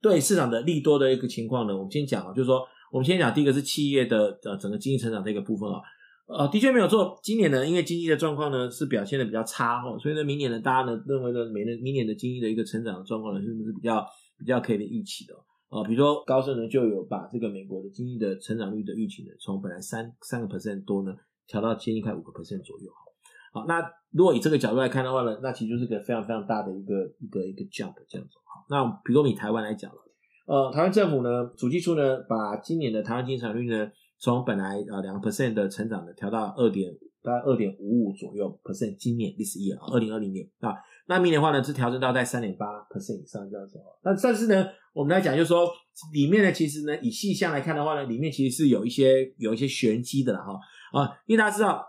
对市场的利多的一个情况呢，我们先讲啊，就是说，我们先讲第一个是企业的呃整个经济成长的一个部分啊。呃，的确没有错。今年呢，因为经济的状况呢是表现的比较差哈，所以呢，明年呢，大家呢认为呢，明年明年的经济的一个成长的状况呢，是不是比较比较可以被预期的？啊，比如说高盛呢就有把这个美国的经济的成长率的预期呢，从本来三三个 percent 多呢，调到接近快五个 percent 左右。好，那如果以这个角度来看的话呢，那其实就是个非常非常大的一个一个一个 jump 这样子。好，那比如说以台湾来讲了，呃，台湾政府呢，主计处呢，把今年的台湾经济成长率呢。从本来呃两个 percent 的成长的调到二点大概二点五五左右 percent，今年 this year 二零二零年啊，那明年的话呢是调整到在三点八 percent 以上这样子。那但是呢，我们来讲就是说里面呢其实呢以细项来看的话呢，里面其实是有一些有一些玄机的啦哈啊，因为大家知道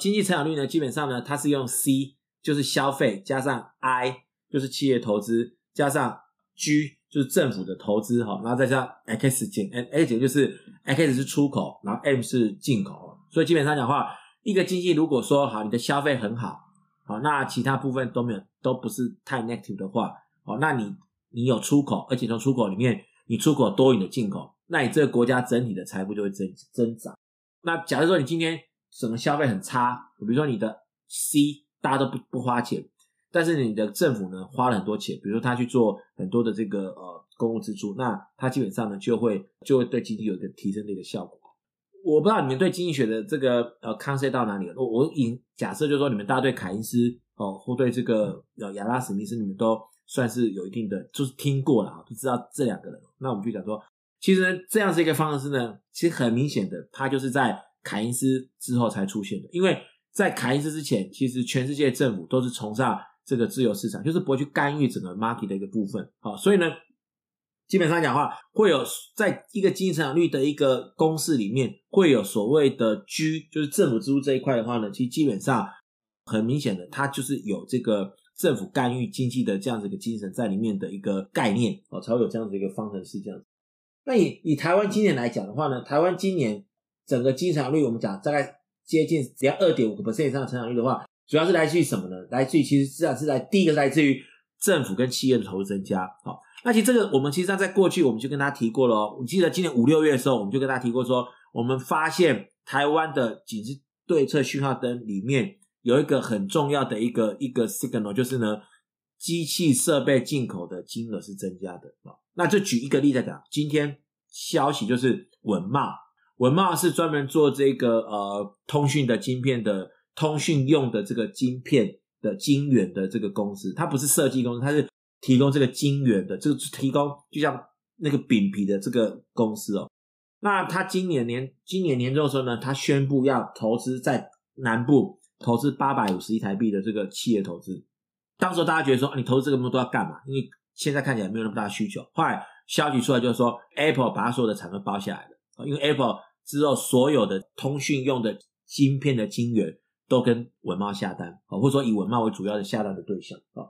经济成长率呢基本上呢它是用 C 就是消费加上 I 就是企业投资加上 G。就是政府的投资哈，然后再加上 X 减 X 减就是 X 是出口，然后 M 是进口，所以基本上讲话，一个经济如果说好，你的消费很好，好，那其他部分都没有，都不是太 negative 的话，好，那你你有出口，而且从出口里面你出口多于你的进口，那你这个国家整体的财富就会增增长。那假如说你今天整个消费很差，比如说你的 C 大家都不不花钱。但是你的政府呢花了很多钱，比如说他去做很多的这个呃公共支出，那他基本上呢就会就会对经济有一个提升的一个效果。我不知道你们对经济学的这个呃 concept 到哪里了。我我以假设就是说你们大家对凯因斯哦或对这个呃亚拉史密斯你们都算是有一定的就是听过了啊，都知道这两个人。那我们就讲说，其实呢这样子一个方式呢，其实很明显的，它就是在凯因斯之后才出现的。因为在凯因斯之前，其实全世界政府都是崇尚。这个自由市场就是不会去干预整个 market 的一个部分，好，所以呢，基本上讲话会有在一个经济增长率的一个公式里面，会有所谓的 G，就是政府支出这一块的话呢，其实基本上很明显的，它就是有这个政府干预经济的这样子一个精神在里面的一个概念，哦，才会有这样子一个方程式这样子。那以以台湾今年来讲的话呢，台湾今年整个经济成长率我们讲大概接近只要二点五个 percent 以上的成长率的话。主要是来自于什么呢？来自于其实实际上是来第一个来自于政府跟企业的投资增加。好，那其实这个我们其实上在过去我们就跟大家提过了。我记得今年五六月的时候，我们就跟大家提过说，我们发现台湾的紧急对策讯号灯里面有一个很重要的一个一个 signal，就是呢，机器设备进口的金额是增加的。那就举一个例子来讲，今天消息就是稳懋，文茂是专门做这个呃通讯的晶片的。通讯用的这个晶片的晶圆的这个公司，它不是设计公司，它是提供这个晶圆的，这个提供就像那个饼皮的这个公司哦。那它今年年今年年中的时候呢，它宣布要投资在南部投资八百五十亿台币的这个企业投资。当时候大家觉得说，啊，你投资这个那么多要干嘛？因为现在看起来没有那么大需求。后来消息出来就是说，Apple 把它所有的产能包下来了，因为 Apple 之后所有的通讯用的晶片的晶圆。都跟文茂下单，或者说以文茂为主要的下单的对象啊，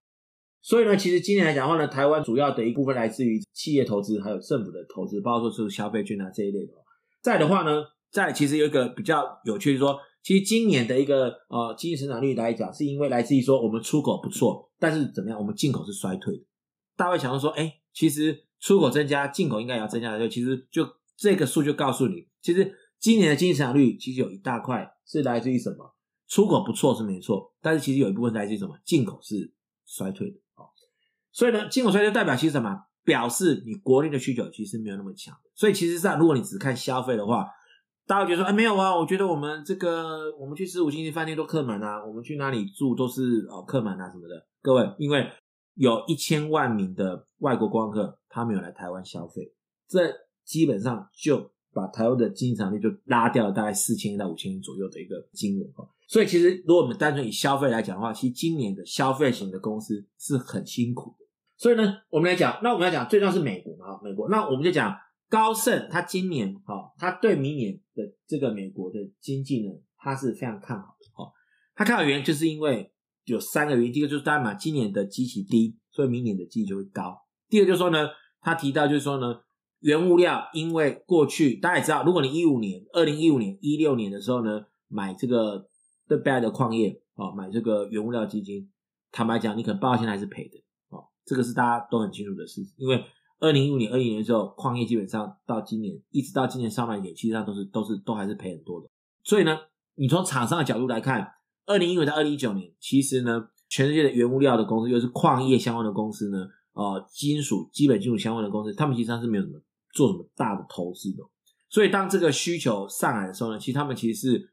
所以呢，其实今年来讲的话呢，台湾主要的一部分来自于企业投资，还有政府的投资，包括说是消费券啊这一类的。再的话呢，再其实有一个比较有趣的说，其实今年的一个呃经济成长率来讲，是因为来自于说我们出口不错，但是怎么样，我们进口是衰退的。大家会想到说，哎，其实出口增加，进口应该也要增加的，就其实就这个数就告诉你，其实今年的经济成长率其实有一大块是来自于什么？出口不错是没错，但是其实有一部分来自于什么？进口是衰退的啊，所以呢，进口衰退代表其实什么？表示你国内的需求其实没有那么强。所以其实上，如果你只看消费的话，大家觉得说，哎，没有啊，我觉得我们这个我们去吃五星级饭店都客满啊，我们去哪里住都是哦客满啊什么的。各位，因为有一千万名的外国观光客，他没有来台湾消费，这基本上就把台湾的经济成长率就拉掉了大概四千亿到五千亿左右的一个金额。所以其实，如果我们单纯以消费来讲的话，其实今年的消费型的公司是很辛苦的。所以呢，我们来讲，那我们来讲，最重要是美国嘛，美国。那我们就讲高盛，他今年哈，他对明年的这个美国的经济呢，他是非常看好的哈。他看好原因就是因为有三个原因，第一个就是当然嘛，今年的基期低，所以明年的基期就会高。第二就是说呢，他提到就是说呢，原物料因为过去大家也知道，如果你一五年、二零一五年、一六年的时候呢，买这个。对 bad 的矿业啊，买这个原物料基金，坦白讲，你可能到现在还是赔的啊，这个是大家都很清楚的事。因为二零一五年、二一年的时候，矿业基本上到今年，一直到今年上半年，其实上都是都是都还是赔很多的。所以呢，你从厂商的角度来看，二零一五到二零一九年，其实呢，全世界的原物料的公司，又是矿业相关的公司呢，呃，金属基本金属相关的公司，他们其实上是没有什么做什么大的投资的。所以当这个需求上来的时候呢，其实他们其实是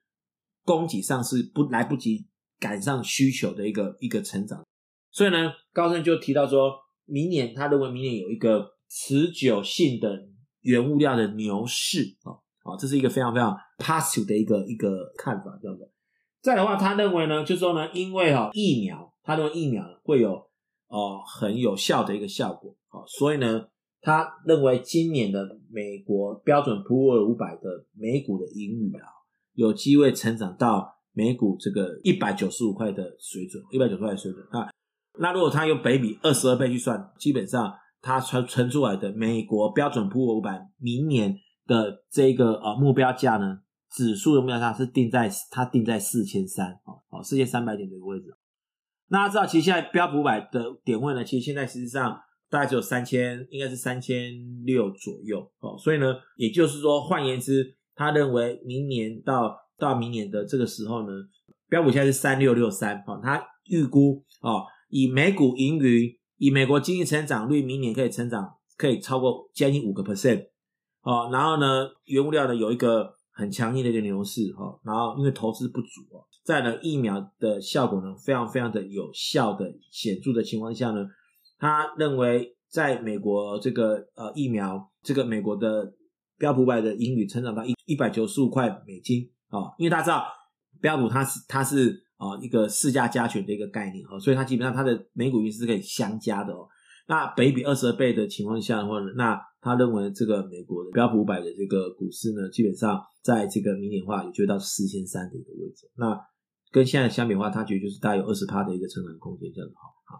供给上是不来不及赶上需求的一个一个成长。所以呢，高盛就提到说，明年他认为明年有一个。持久性的原物料的牛市啊，啊，这是一个非常非常 positive 的一个一个看法，这样子。再的话，他认为呢，就是说呢，因为哈疫苗，他认为疫苗会有哦很有效的一个效果，啊，所以呢，他认为今年的美国标准普尔五百的美股的盈余啊，有机会成长到美股这个一百九十五块的水准，一百九十块的水准啊。那如果他用北比二十二倍去算，基本上。他传传出来的美国标准普尔五百明年的这个呃目标价呢，指数的目标价是定在它定在四千三哦哦四千三百点的一个位置。那大家知道，其实现在标普五百的点位呢，其实现在实际上大概只有三千，应该是三千六左右哦。所以呢，也就是说，换言之，他认为明年到到明年的这个时候呢，标普现在是三六六三哦，他预估哦，以每股盈余。以美国经济成长率，明年可以成长，可以超过将近五个 percent，哦，然后呢，原物料呢有一个很强硬的一个牛市，哈，然后因为投资不足哦，在呢疫苗的效果呢非常非常的有效的显著的情况下呢，他认为在美国这个呃疫苗这个美国的标普五百的英语成长到一一百九十五块美金啊，因为大家知道标普它是它是。啊，一个市价加权的一个概念，所以它基本上它的每股盈是可以相加的哦。那北比二十二倍的情况下的话呢，那他认为这个美国的标普五百的这个股市呢，基本上在这个明年的话也就到四千三的一个位置。那跟现在相比的话，他觉得就是大概有二十趴的一个成长空间，这样子哈。好，